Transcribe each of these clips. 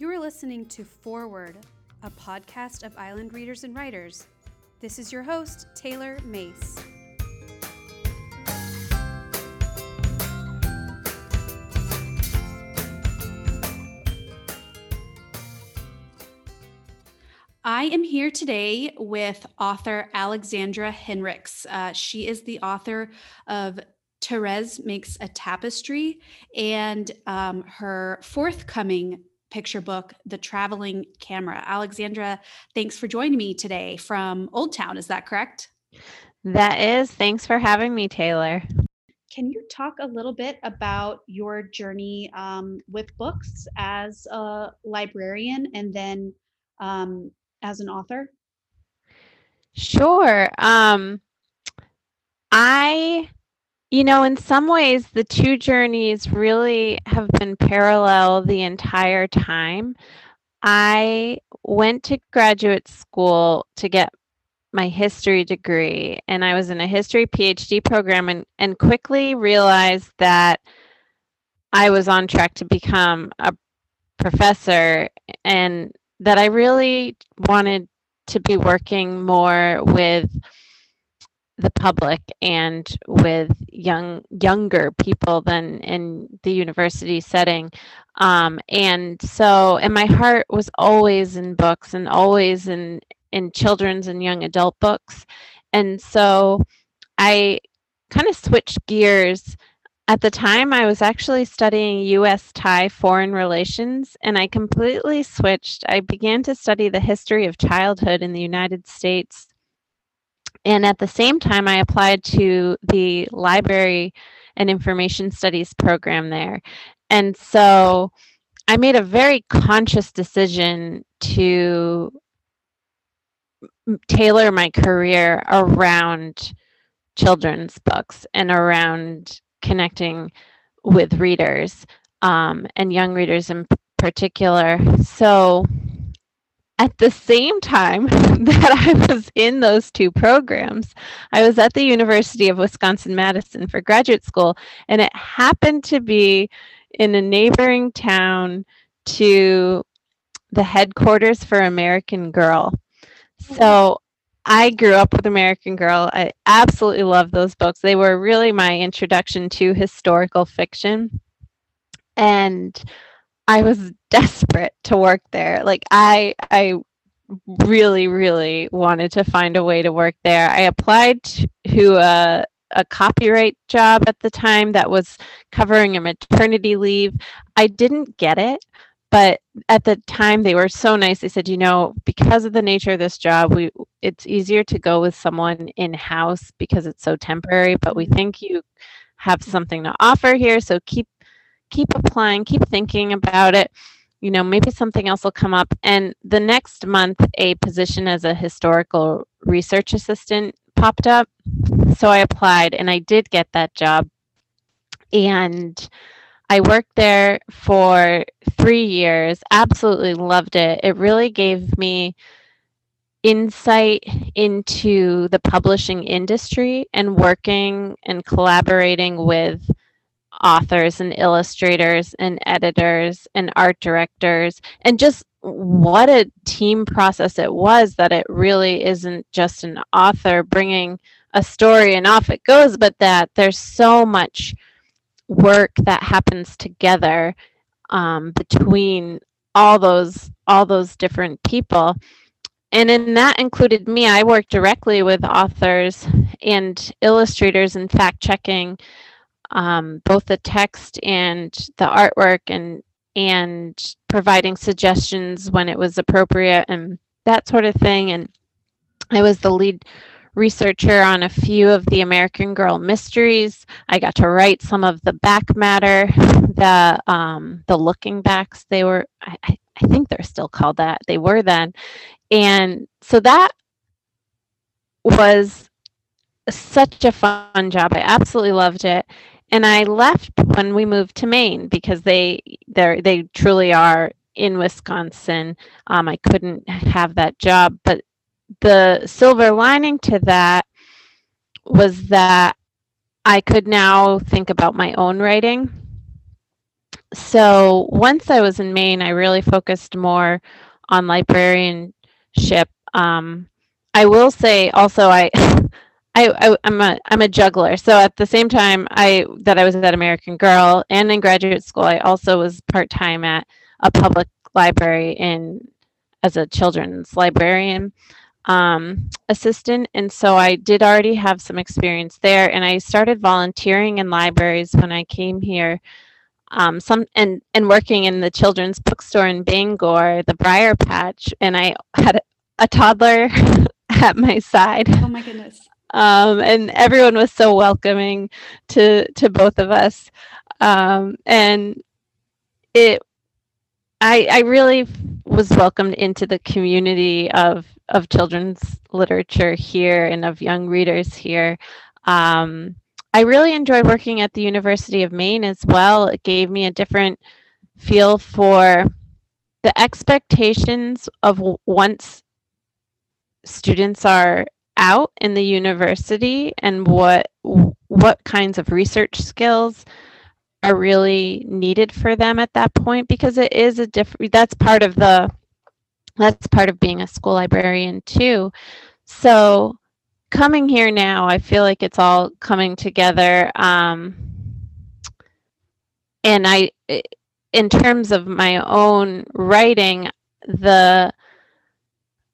You are listening to Forward, a podcast of Island readers and writers. This is your host, Taylor Mace. I am here today with author Alexandra Hinrichs. Uh, she is the author of Therese Makes a Tapestry and um, her forthcoming picture book, The Traveling Camera. Alexandra, thanks for joining me today from Old Town. Is that correct? That is. Thanks for having me, Taylor. Can you talk a little bit about your journey um, with books as a librarian and then um, as an author? Sure. Um, I, you know, in some ways, the two journeys really have been parallel the entire time. I went to graduate school to get my history degree, and I was in a history PhD program and, and quickly realized that I was on track to become a professor and that I really wanted to be working more with the public and with young younger people than in the university setting um, and so and my heart was always in books and always in in children's and young adult books and so i kind of switched gears at the time, I was actually studying US Thai foreign relations, and I completely switched. I began to study the history of childhood in the United States. And at the same time, I applied to the library and information studies program there. And so I made a very conscious decision to tailor my career around children's books and around connecting with readers um, and young readers in particular. So, at the same time that I was in those two programs, I was at the University of Wisconsin Madison for graduate school, and it happened to be in a neighboring town to the headquarters for American Girl. Hmm. So I grew up with American Girl. I absolutely love those books. They were really my introduction to historical fiction. And I was desperate to work there. Like I I really really wanted to find a way to work there. I applied to a a copyright job at the time that was covering a maternity leave. I didn't get it, but at the time they were so nice they said you know because of the nature of this job we it's easier to go with someone in house because it's so temporary but we think you have something to offer here so keep keep applying keep thinking about it. You know maybe something else will come up. And the next month a position as a historical research assistant popped up. So i applied and i did get that job. And I worked there for three years, absolutely loved it. It really gave me insight into the publishing industry and working and collaborating with authors and illustrators and editors and art directors and just what a team process it was that it really isn't just an author bringing a story and off it goes but that there's so much work that happens together um, between all those all those different people. And in that included me. I worked directly with authors and illustrators and fact checking um, both the text and the artwork and and providing suggestions when it was appropriate and that sort of thing and i was the lead researcher on a few of the American Girl mysteries. I got to write some of the back matter, the um, the looking backs. They were, I, I think they're still called that. They were then, and so that was such a fun job. I absolutely loved it. And I left when we moved to Maine because they they they truly are in Wisconsin. Um, I couldn't have that job, but the silver lining to that was that I could now think about my own writing. so once I was in Maine, I really focused more on librarianship. Um, I will say also I, I, I am a I'm a juggler. So at the same time I that I was at American Girl and in graduate school, I also was part time at a public library in as a children's librarian um, assistant. And so I did already have some experience there. And I started volunteering in libraries when I came here. Um, some and and working in the children's bookstore in Bangor, the Briar Patch, and I had a toddler at my side. Oh my goodness! Um, and everyone was so welcoming to to both of us, um, and it I, I really was welcomed into the community of of children's literature here and of young readers here. Um, I really enjoyed working at the University of Maine as well. It gave me a different feel for the expectations of once students are out in the university and what what kinds of research skills are really needed for them at that point because it is a different that's part of the that's part of being a school librarian too. So coming here now i feel like it's all coming together um, and i in terms of my own writing the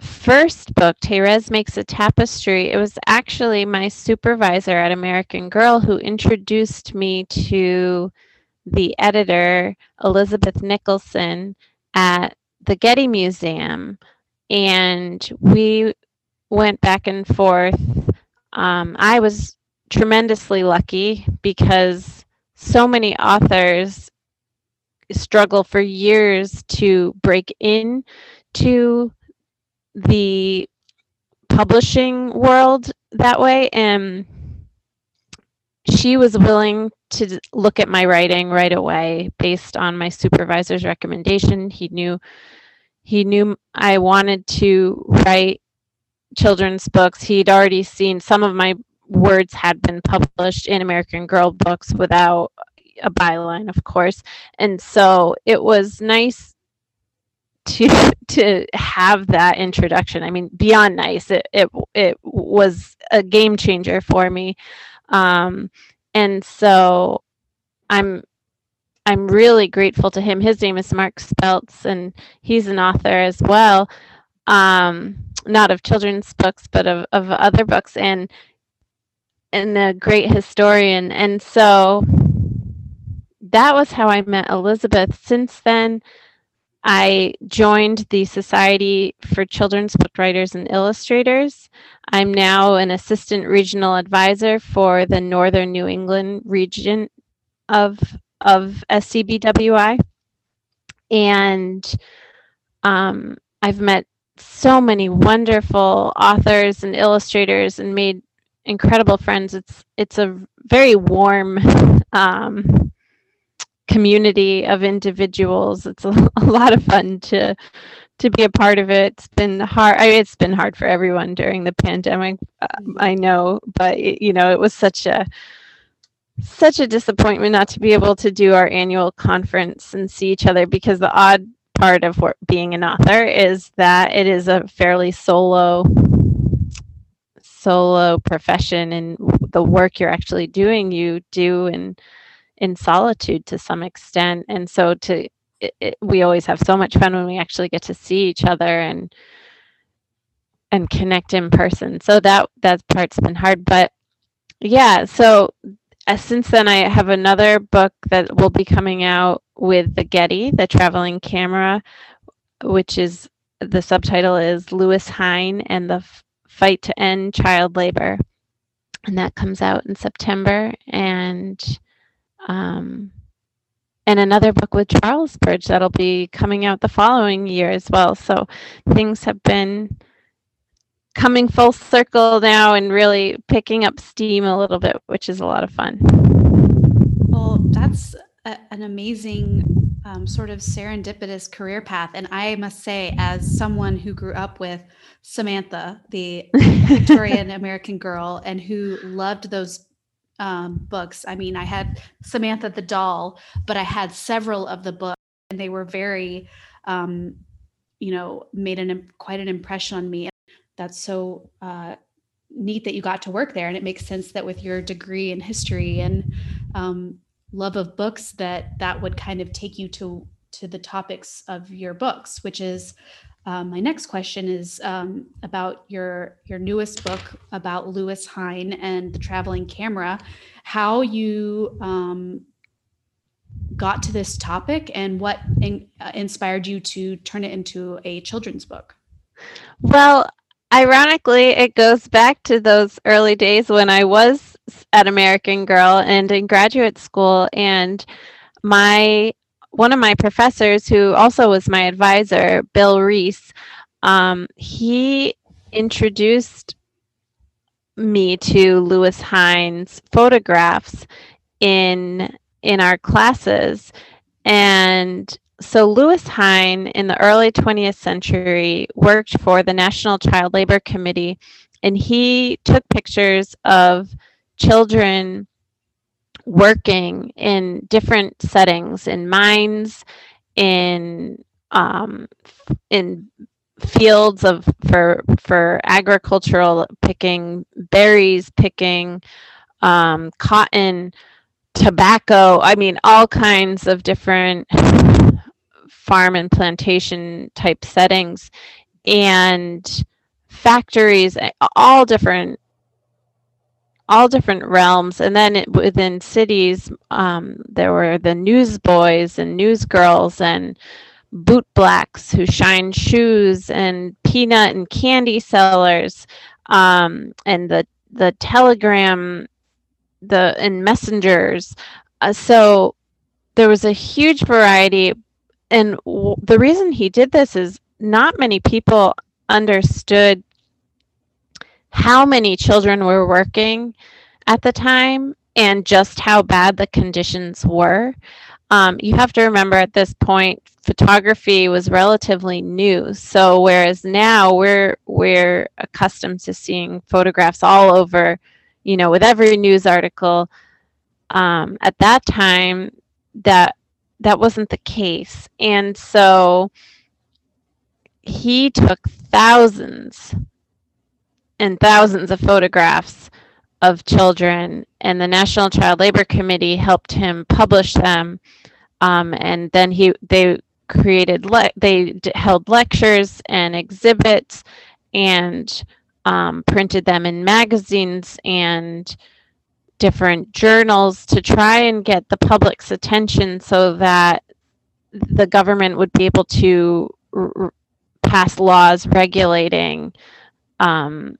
first book, Therese Makes a Tapestry, it was actually my supervisor at American Girl who introduced me to the editor, Elizabeth Nicholson, at the Getty Museum. And we went back and forth. Um, I was tremendously lucky because so many authors struggle for years to break in to the publishing world that way and she was willing to look at my writing right away based on my supervisor's recommendation. He knew he knew i wanted to write children's books. He'd already seen some of my words had been published in american girl books without a byline of course. And so it was nice to to have that introduction. I mean, beyond nice, it it it was a game changer for me, um, and so I'm I'm really grateful to him. His name is Mark Speltz, and he's an author as well, um, not of children's books, but of of other books, and and a great historian. And so that was how I met Elizabeth. Since then. I joined the Society for Children's Book Writers and Illustrators. I'm now an assistant regional advisor for the Northern New England region of, of SCBWI. And um, I've met so many wonderful authors and illustrators and made incredible friends. It's it's a very warm um, community of individuals. It's a, a, lot of fun to to be a part of it. It's been hard. I it's been hard for everyone during the pandemic. Um, I know, but it, you know, it was such a such a disappointment not to be able to do our annual conference and see each other because the odd part of being an author is that it is a fairly solo solo profession and the work you're actually doing you do and in solitude to some extent. And so to it, it, we always have so much fun when we actually get to see each other and and connect in person. So that that part's been hard but yeah so uh, since then i have another book that will be coming out with the getty the traveling camera which is the subtitle is lewis hine and the F- fight to end child labor. And that comes out in september and um, and another book with Charlesbridge that'll be coming out the following year as well. So things have been coming full circle now and really picking up steam a little bit, which is a lot of fun. Well, that's a, an amazing um, sort of serendipitous career path. And I must say, as someone who grew up with Samantha, the Victorian American girl, and who loved those um, books. I mean, I had Samantha the doll, but I had several of the books, and they were very, um, you know, made an quite an impression on me. And That's so uh, neat that you got to work there, and it makes sense that with your degree in history and um, love of books, that that would kind of take you to to the topics of your books, which is um, my next question is um, about your your newest book about Lewis Hine and the traveling camera. How you um, got to this topic and what in, uh, inspired you to turn it into a children's book? Well, ironically, it goes back to those early days when I was at American Girl and in graduate school, and my one of my professors, who also was my advisor, Bill Reese, um, he introduced me to Lewis Hine's photographs in in our classes, and so Lewis Hine in the early 20th century worked for the National Child Labor Committee, and he took pictures of children working in different settings in mines in um, in fields of for for agricultural picking berries picking um, cotton tobacco i mean all kinds of different farm and plantation type settings and factories all different all different realms. And then it, within cities, um, there were the newsboys and newsgirls and boot blacks who shine shoes and peanut and candy sellers um, and the the telegram the and messengers uh, so there was a huge variety and w- the reason he did this is not many people understood how many children were working at the time and just how bad the conditions were. Um, you have to remember at this point, photography was relatively new. So whereas now we're we're accustomed to seeing photographs all over, you know, with every news article. Um, at that time, that that wasn't the case, and so he took thousands and thousands of photographs of children, and the National Child Labor Committee helped him publish them. Um, and then he they created le- they d- held lectures and exhibits and um, printed them in magazines and different journals to try and get the public's attention so that the government would be able to r- pass laws regulating um,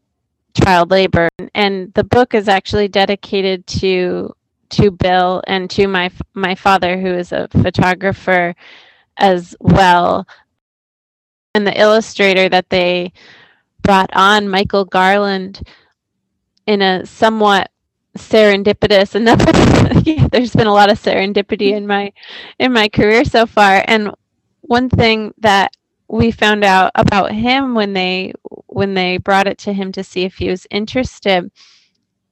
child labor. And the book is actually dedicated to to Bill and to my my father who is a photographer as well. And the illustrator that they brought on Michael Garland in a somewhat serendipitous enough there's been a lot of serendipity in my in my career so far. And one thing that we found out about him when they when they brought it to him to see if he was interested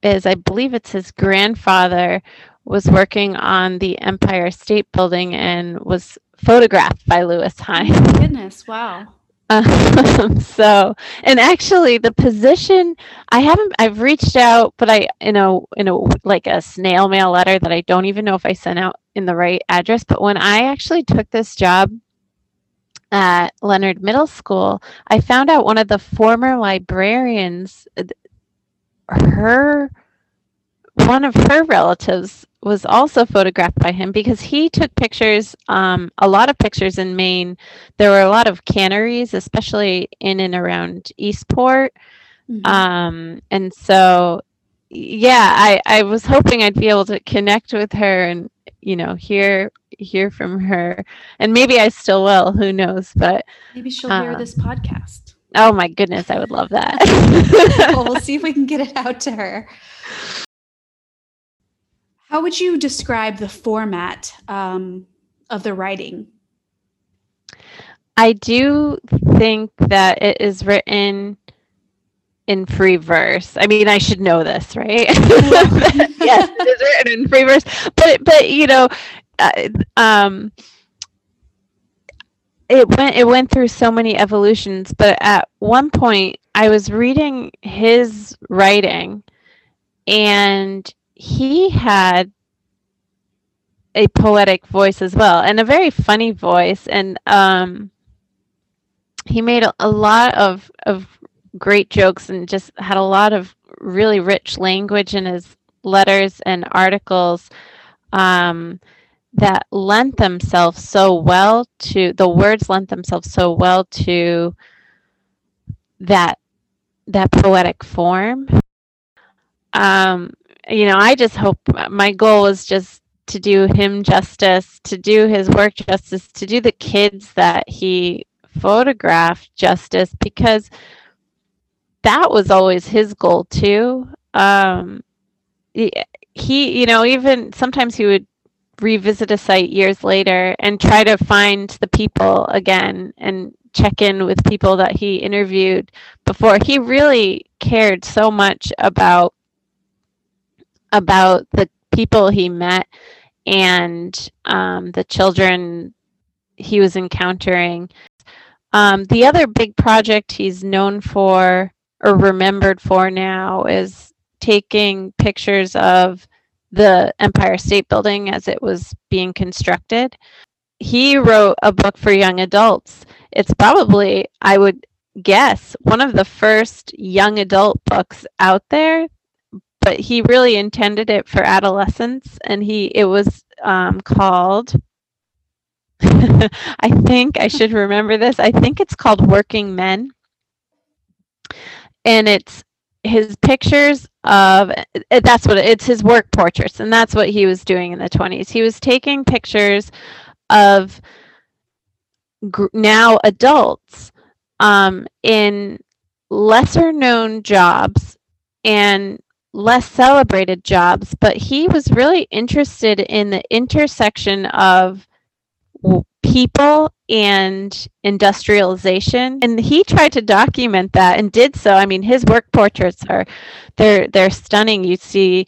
is I believe it's his grandfather was working on the Empire State Building and was photographed by Lewis Hine. Oh, goodness, wow. Um, so, and actually, the position I haven't, I've reached out, but I, you know, in a like a snail mail letter that I don't even know if I sent out in the right address. But when I actually took this job at Leonard Middle School, I found out one of the former librarians, her, one of her relatives was also photographed by him because he took pictures, um, a lot of pictures in Maine. There were a lot of canneries, especially in and around Eastport. Mm-hmm. Um, and so, yeah, I, I was hoping I'd be able to connect with her and, you know, hear hear from her. And maybe i still will who knows but maybe she'll uh, hear this podcast. oh my goodness i would love that. Well we'll see if we can get it out to her. How would you describe the format um, of the writing? I do think that it is written in free verse. I mean, I should know this, right? yes, it is written in free verse. But but you know, uh, um, it went it went through so many evolutions. But at one point, I was reading his writing, and he had a poetic voice as well, and a very funny voice, and um, he made a, a lot of of great jokes and just had a lot of really rich language in his letters and articles um, that lent themselves so well to the words lent themselves so well to that that poetic form. Um, you know i just hope my goal was just to do him justice to do his work justice to do the kids that he photographed justice because that was always his goal too. Um, he, you know, even sometimes he would revisit a site years later and try to find the people again and check in with people that he interviewed before. He really cared so much about about the people he met and um, the children he was encountering. Um, the other big project he's known for or remembered for now is taking pictures of the Empire State Building as it was being constructed. He wrote a book for young adults. It's probably, I would guess, one of the first young adult books out there, but he really intended it for adolescents and he it was um, called I think I should remember this. I think it's called Working Men and it's his pictures of that's what it's his work portraits. And that's what he was doing in the 20s he was taking pictures of gr- now adults um, in lesser known jobs and less celebrated jobs. But he was really interested in the intersection of people and industrialization. And he tried to document that and did so. I mean his work portraits are they're they're stunning. You see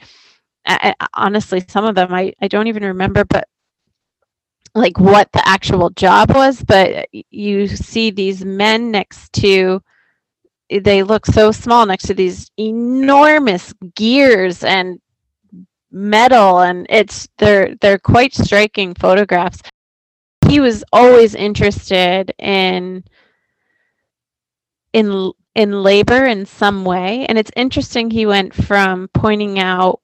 I, honestly some of them I, I don't even remember but like what the actual job was but you see these men next to they look so small next to these enormous gears and metal and it's they're they're quite striking photographs he was always interested in in in labor in some way. And it's interesting he went from pointing out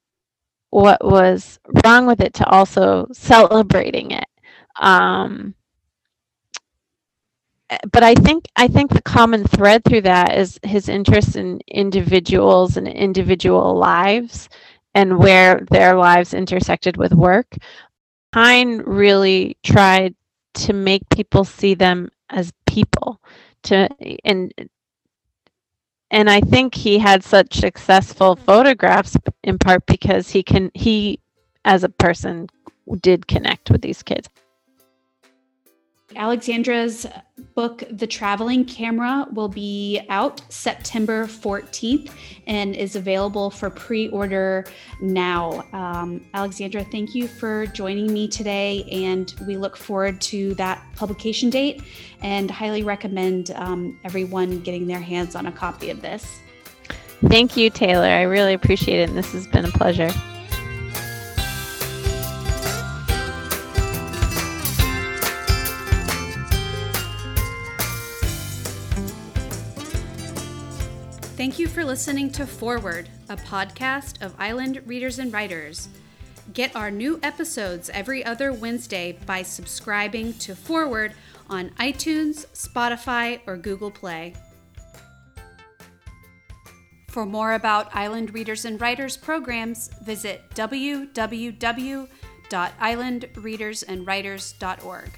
what was wrong with it to also celebrating it. Um, but i think i think the common thread through that is his interest in individuals and individual lives and where their lives intersected with work. Hine really tried to make people see them as people to and and I think he had such successful photographs in part because he can he as a person did connect with these kids. Alexandra's book, The Traveling Camera, will be out September 14th and is available for pre order now. Um, Alexandra, thank you for joining me today, and we look forward to that publication date and highly recommend um, everyone getting their hands on a copy of this. Thank you, Taylor. I really appreciate it, and this has been a pleasure. Thank you for listening to Forward, a podcast of Island Readers and Writers. Get our new episodes every other Wednesday by subscribing to Forward on iTunes, Spotify, or Google Play. For more about Island Readers and Writers programs, visit www.islandreadersandwriters.org.